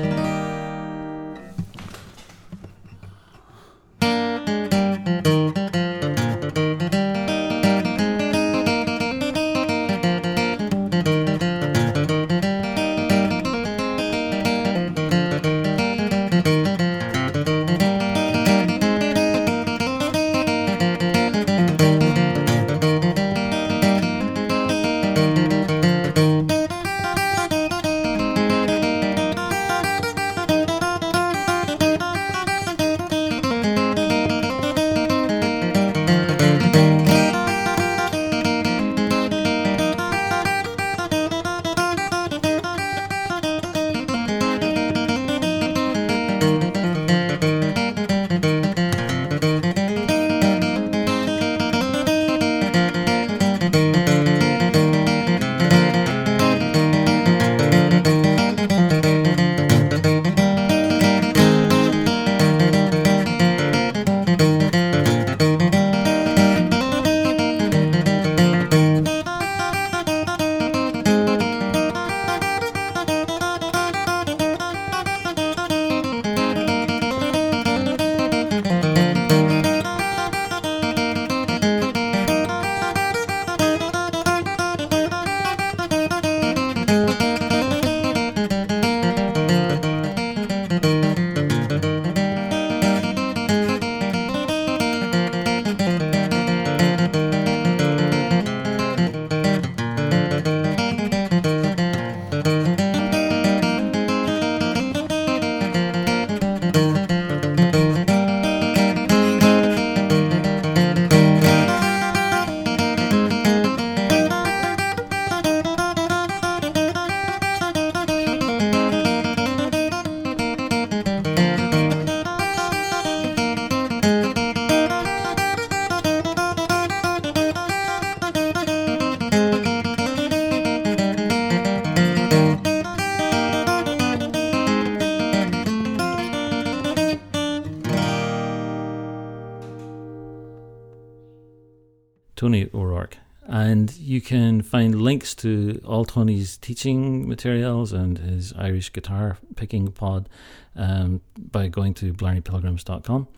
To all Tony's teaching materials and his Irish guitar picking pod um, by going to blarneypilgrims.com.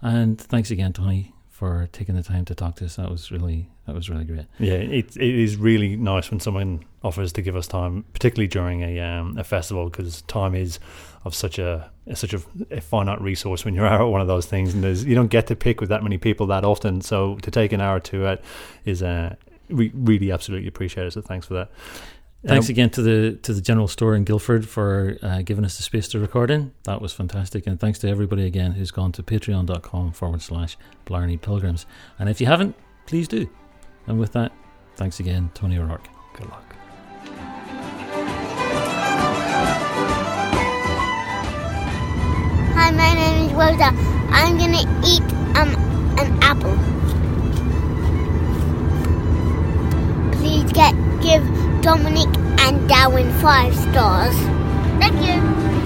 And thanks again, Tony, for taking the time to talk to us. That was really that was really great. Yeah, it it is really nice when someone offers to give us time, particularly during a um, a festival, because time is of such a such a, a, finite resource when you're (laughs) out at one of those things, and there's you don't get to pick with that many people that often. So to take an hour to it is uh, we really absolutely appreciate it. So thanks for that. Thanks um, again to the to the general store in Guildford for uh, giving us the space to record in. That was fantastic, and thanks to everybody again who's gone to patreon.com forward slash Blarney Pilgrims. And if you haven't, please do. And with that, thanks again, Tony O'Rourke. Good luck. Hi, my name is Rosa. I'm gonna eat um an apple. Get give Dominic and Darwin five stars. Thank you.